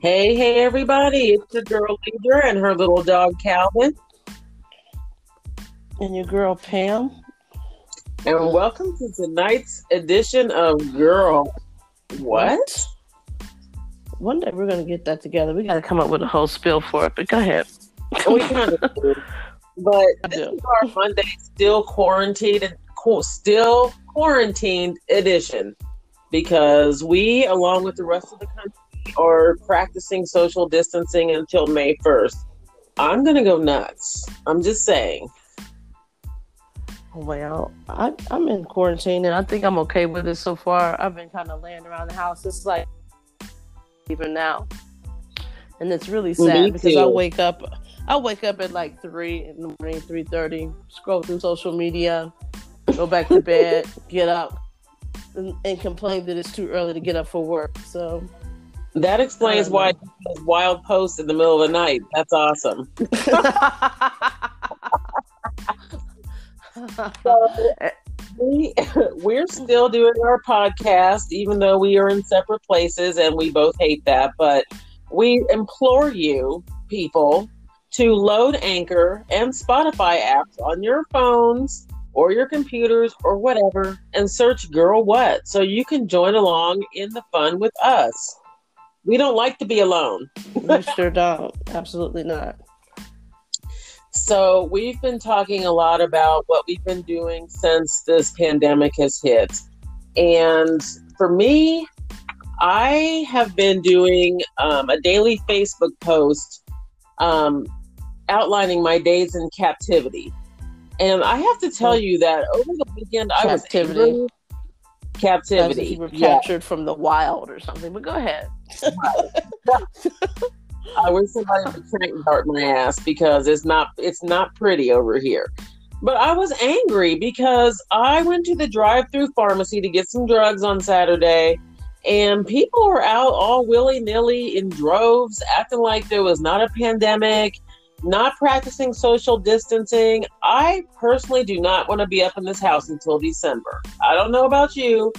Hey, hey, everybody. It's your girl Leader and her little dog Calvin. And your girl Pam. And welcome to tonight's edition of Girl. What? One day we're going to get that together. We got to come up with a whole spill for it, but go ahead. we kind of do. But this is our Monday still quarantined, still quarantined edition because we, along with the rest of the country, are practicing social distancing until May 1st. I'm going to go nuts. I'm just saying. Well, I, I'm in quarantine and I think I'm okay with it so far. I've been kind of laying around the house. It's like even now. And it's really sad because I wake up I wake up at like three in the morning, three thirty, scroll through social media, go back to bed, get up, and, and, complain that it's too early to get up for work. So that explains why wild posts in the middle of the night. That's awesome. so, we we're still doing our podcast, even though we are in separate places and we both hate that. But we implore you, people, to load Anchor and Spotify apps on your phones or your computers or whatever and search Girl What so you can join along in the fun with us. We don't like to be alone. we sure don't. Absolutely not. So, we've been talking a lot about what we've been doing since this pandemic has hit. And for me, I have been doing um, a daily Facebook post um, outlining my days in captivity. And I have to tell you that over the weekend, I was angry. Captivity. you were captured yeah. from the wild or something. But go ahead. I wish somebody would crank dart my ass because it's not it's not pretty over here. But I was angry because I went to the drive-through pharmacy to get some drugs on Saturday, and people were out all willy-nilly in droves, acting like there was not a pandemic not practicing social distancing. I personally do not want to be up in this house until December. I don't know about you,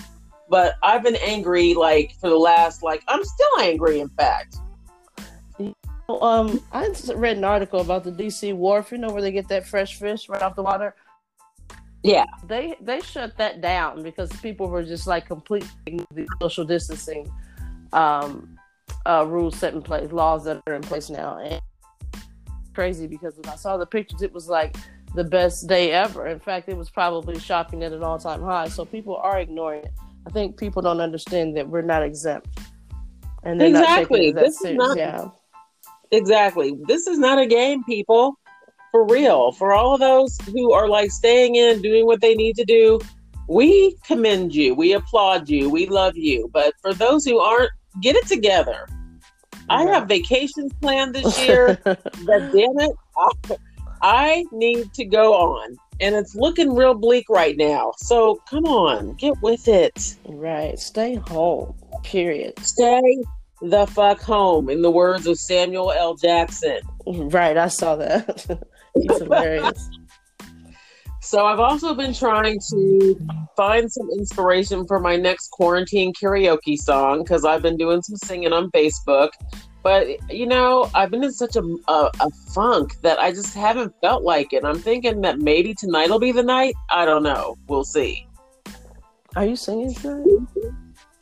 but I've been angry like for the last like I'm still angry in fact. Um, I read an article about the DC wharf. You know where they get that fresh fish right off the water. Yeah, they they shut that down because people were just like completely the social distancing um, uh, rules set in place, laws that are in place now, and crazy because when I saw the pictures, it was like the best day ever. In fact, it was probably shopping at an all time high. So people are ignoring it. I think people don't understand that we're not exempt. And exactly. this is not, yeah. Exactly. This is not a game, people. For real. For all of those who are like staying in, doing what they need to do, we commend you. We applaud you. We love you. But for those who aren't, get it together. I have vacations planned this year. but damn it, I, I need to go on. And it's looking real bleak right now. So come on, get with it. Right. Stay home. Period. Stay the fuck home, in the words of Samuel L. Jackson. Right. I saw that. He's hilarious. So I've also been trying to find some inspiration for my next quarantine karaoke song because I've been doing some singing on Facebook. But you know, I've been in such a, a, a funk that I just haven't felt like it. I'm thinking that maybe tonight will be the night. I don't know. We'll see. Are you singing tonight?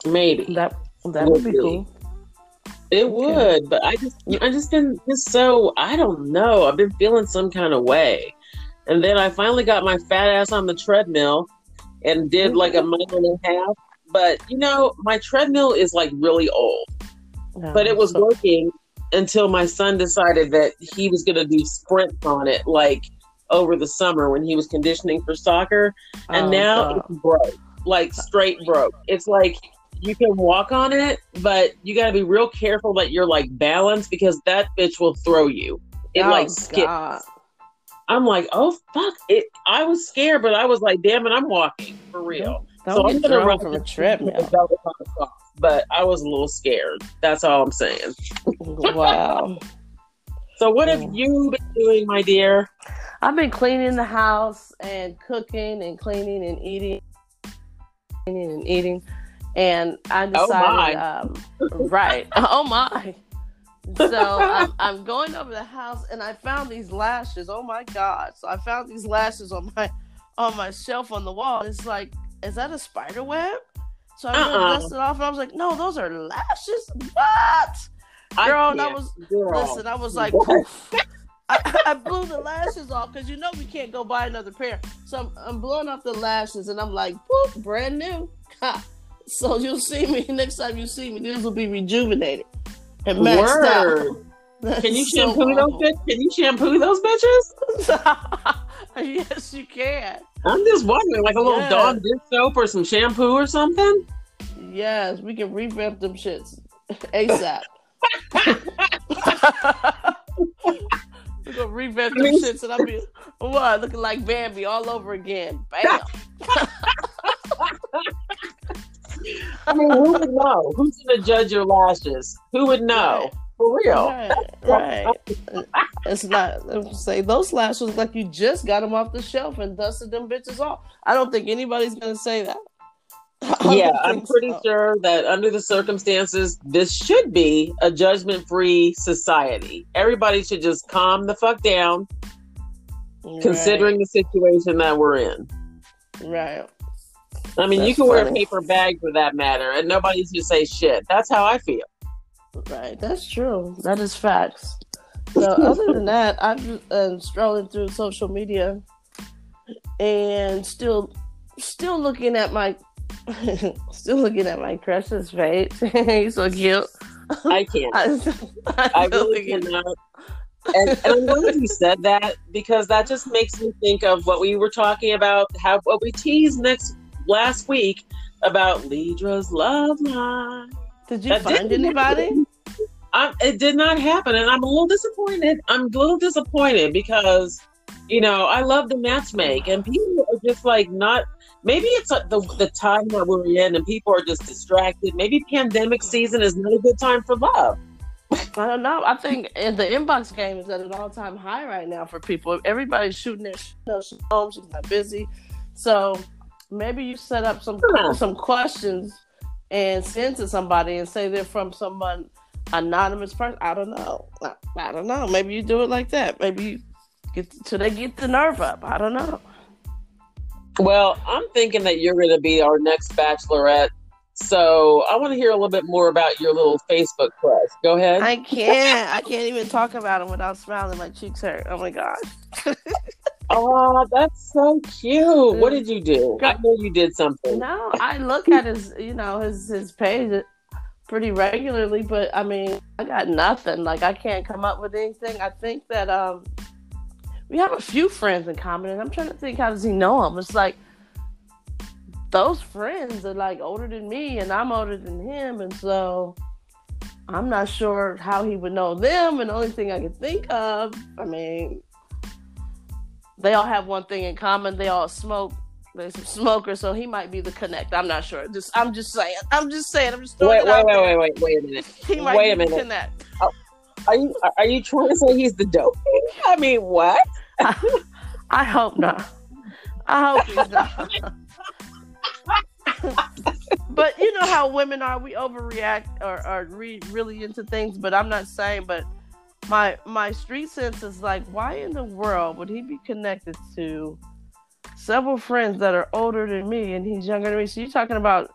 Maybe that that would be cool. It okay. would, but I just I just been just so I don't know. I've been feeling some kind of way. And then I finally got my fat ass on the treadmill and did like a mm-hmm. mile and a half. But you know, my treadmill is like really old. No, but it was so- working until my son decided that he was going to do sprints on it like over the summer when he was conditioning for soccer. And oh, now God. it's broke, like straight broke. It's like you can walk on it, but you got to be real careful that you're like balanced because that bitch will throw you. It oh, like skips. God. I'm like, oh fuck! It. I was scared, but I was like, damn it, I'm walking for real. Don't so I'm gonna run from a trip. But I was a little scared. That's all I'm saying. wow. so what have you been doing, my dear? I've been cleaning the house and cooking and cleaning and eating, cleaning and eating, and I oh, decided, oh um, right? Oh my! so I'm, I'm, going over the house and I found these lashes. Oh my god! So I found these lashes on my on my shelf on the wall. It's like, is that a spider web? So I uh-uh. dusted off and I was like, no, those are lashes. What? Girl, I, and I was girl. listen. I was like, I, I, blew the lashes off because you know we can't go buy another pair. So I'm, I'm blowing off the lashes and I'm like, whoop, brand new. so you'll see me next time you see me. These will be rejuvenated and maxed Word. out. Can you shampoo awful. those? Can you shampoo those bitches? yes, you can. I'm just wondering, like a little yes. Dawn dish soap or some shampoo or something. Yes, we can revamp them shits ASAP. We're gonna revamp them shits and I'll be oh, what looking like Bambi all over again. Bam. I mean, who would know? Who's gonna judge your lashes? Who would know? Right. For real. Right. right. It's not say those lashes like you just got them off the shelf and dusted them bitches off. I don't think anybody's gonna say that. yeah, I'm pretty so. sure that under the circumstances, this should be a judgment free society. Everybody should just calm the fuck down, right. considering the situation that we're in. Right. I mean, That's you can funny. wear a paper bag for that matter, and nobody's gonna say shit. That's how I feel. Right. That's true. That is facts. So, other than that, I'm uh, strolling through social media and still, still looking at my Still looking at my crush's face. He's so cute. I can't. I, I, I really cannot. And, and, I'm glad you said that because that just makes me think of what we were talking about, how what we teased next last week about Lidra's love line. Did you that find anybody? I, it did not happen, and I'm a little disappointed. I'm a little disappointed because you know I love the matchmake, and people are just like not maybe it's uh, the, the time that we're in and people are just distracted. Maybe pandemic season is not a good time for love. I don't know. I think the inbox game is at an all time high right now for people. Everybody's shooting their shit home. She's not busy. So maybe you set up some some questions and send to somebody and say they're from someone anonymous person. I don't know. I, I don't know. Maybe you do it like that. Maybe you get to they get the nerve up. I don't know. Well, I'm thinking that you're going to be our next bachelorette. So I want to hear a little bit more about your little Facebook crush. Go ahead. I can't. I can't even talk about him without smiling. My cheeks hurt. Oh my gosh. oh, that's so cute. What mm. did you do? I know you did something. No, I look at his, you know, his his page pretty regularly, but I mean, I got nothing. Like I can't come up with anything. I think that um we have a few friends in common, and I'm trying to think how does he know him? It's like those friends are like older than me, and I'm older than him, and so I'm not sure how he would know them. And the only thing I can think of, I mean, they all have one thing in common: they all smoke. Some so he might be the connect. I'm not sure. Just I'm just saying. I'm just saying. I'm just wait, wait, wait, wait, wait, wait a minute. He might wait a minute. Connect. Oh, are you are you trying to say he's the dope? I mean, what? I, I hope not. I hope he's not. but you know how women are. We overreact or, or read really into things. But I'm not saying. But my my street sense is like, why in the world would he be connected to several friends that are older than me and he's younger than me? So you're talking about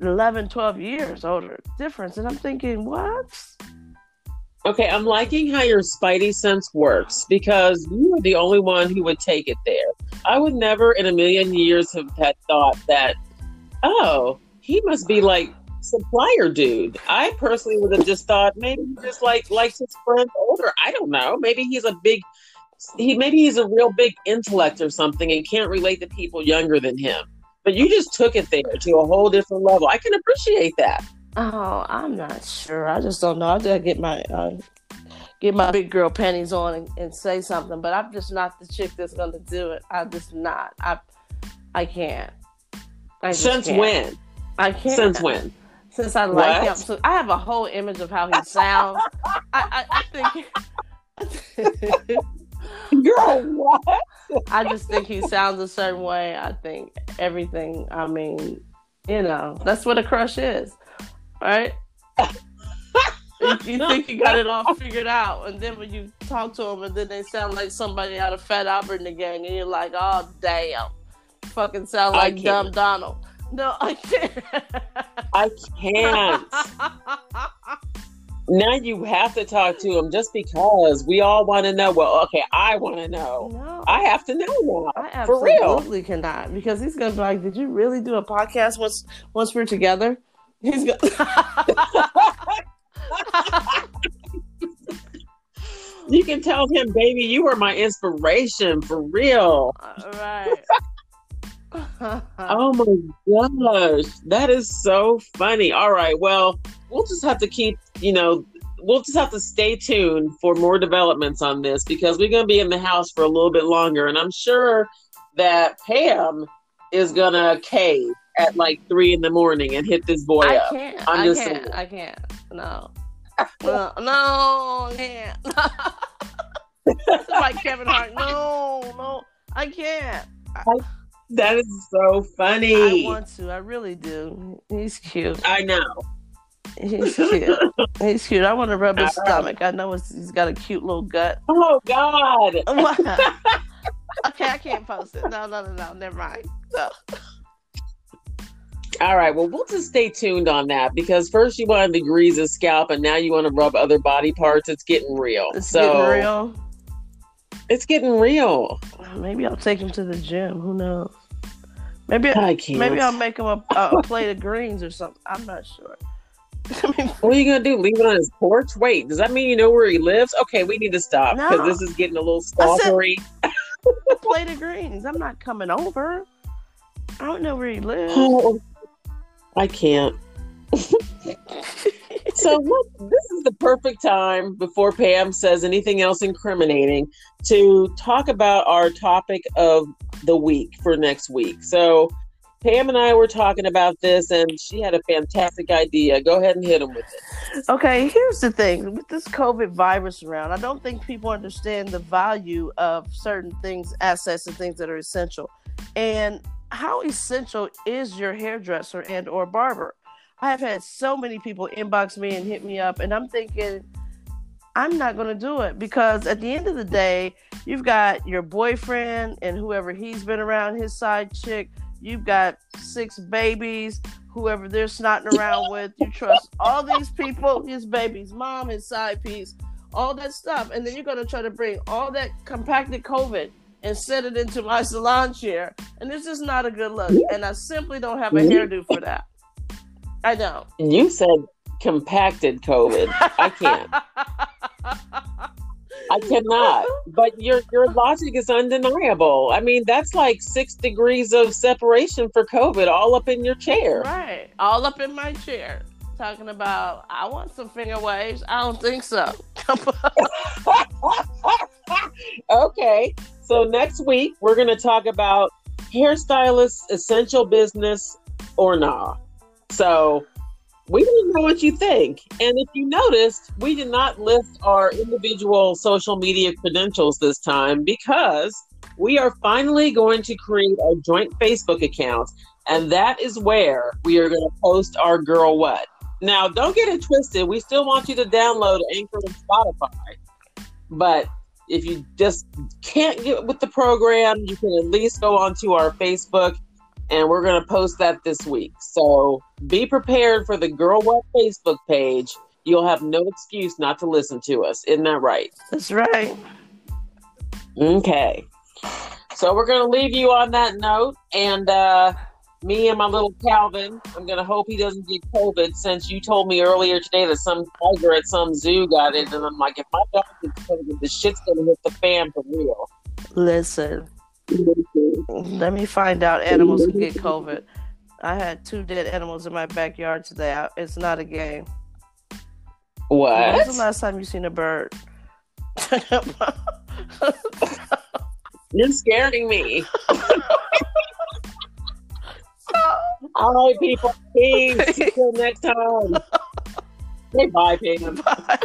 11, 12 years older difference. And I'm thinking, what? Okay, I'm liking how your spidey sense works because you are the only one who would take it there. I would never in a million years have had thought that, oh, he must be like supplier dude. I personally would have just thought maybe he just like likes his friends older. I don't know. Maybe he's a big he maybe he's a real big intellect or something and can't relate to people younger than him. But you just took it there to a whole different level. I can appreciate that. Oh, I'm not sure. I just don't know. I gotta get my uh, get my big girl panties on and, and, say something, but I'm just not the chick that's gonna do it. I'm just not. I I can't. I Since can't. when? I can't. Since when? Since I like what? him. So I have a whole image of how he sounds. I, I, I think. Girl, what? I just think he sounds a certain way. I think everything. I mean, you know, that's what a crush is right? you, you think you got it all figured out, and then when you talk to them, and then they sound like somebody out of Fat Albert in the gang, and you're like, oh damn, fucking sound like Dumb Donald. No, I can't. I can't. now you have to talk to him just because we all want to know. Well, okay, I want to know. No, I have to know now. I absolutely for real. cannot because he's gonna be like, "Did you really do a podcast once once we're together?" He's gonna. you can tell him, baby, you were my inspiration for real. All right. Oh my gosh, that is so funny. All right, well, we'll just have to keep, you know, we'll just have to stay tuned for more developments on this because we're going to be in the house for a little bit longer, and I'm sure that Pam is gonna cave at like three in the morning and hit this boy I up. Can't, I'm just I can't. Saying. I can't. No. no, no, I can't. like Kevin Hart. No, no, I can't. I, that is so funny. I want to. I really do. He's cute. I know. He's cute. he's cute. I want to rub his uh, stomach. I know he's got a cute little gut. Oh God. okay, I can't post it. No, no, no, no. Never mind. No. All right. Well, we'll just stay tuned on that because first you want to grease his scalp, and now you want to rub other body parts. It's getting real. It's so, getting real. It's getting real. Maybe I'll take him to the gym. Who knows? Maybe I can't. Maybe I'll make him a, a plate of greens or something. I'm not sure. I mean, what are you gonna do? Leave it on his porch? Wait, does that mean you know where he lives? Okay, we need to stop because no. this is getting a little stalkery. a plate of greens. I'm not coming over. I don't know where he lives. Oh, I can't. So this is the perfect time before Pam says anything else incriminating to talk about our topic of the week for next week. So Pam and I were talking about this, and she had a fantastic idea. Go ahead and hit them with it. Okay, here's the thing with this COVID virus around, I don't think people understand the value of certain things, assets, and things that are essential. And how essential is your hairdresser and or barber? I have had so many people inbox me and hit me up, and I'm thinking, I'm not going to do it because at the end of the day, you've got your boyfriend and whoever he's been around, his side chick. You've got six babies, whoever they're snotting around with. You trust all these people, his babies, mom, his side piece, all that stuff. And then you're going to try to bring all that compacted COVID and set it into my salon chair. And it's just not a good look. And I simply don't have a mm-hmm. hairdo for that. I don't. You said compacted COVID. I can't. I cannot. But your your logic is undeniable. I mean, that's like six degrees of separation for COVID, all up in your chair. Right, all up in my chair. Talking about, I want some finger waves. I don't think so. okay, so next week we're going to talk about hairstylist essential business or nah. So we didn't know what you think. And if you noticed, we did not list our individual social media credentials this time because we are finally going to create a joint Facebook account. And that is where we are going to post our girl what. Now, don't get it twisted. We still want you to download Anchor and Spotify. But if you just can't get with the program, you can at least go onto our Facebook and we're going to post that this week. So be prepared for the Girl What Facebook page. You'll have no excuse not to listen to us. Isn't that right? That's right. Okay. So we're going to leave you on that note. And uh, me and my little Calvin, I'm going to hope he doesn't get COVID since you told me earlier today that some tiger at some zoo got it. And I'm like, if my dog gets COVID, the shit's going to hit the fan for real. Listen. Let me find out animals can get COVID. I had two dead animals in my backyard today. it's not a game. What? When was the last time you seen a bird? You're scaring me. All right, people. Peace. Until next time. Bye, Pam. Bye.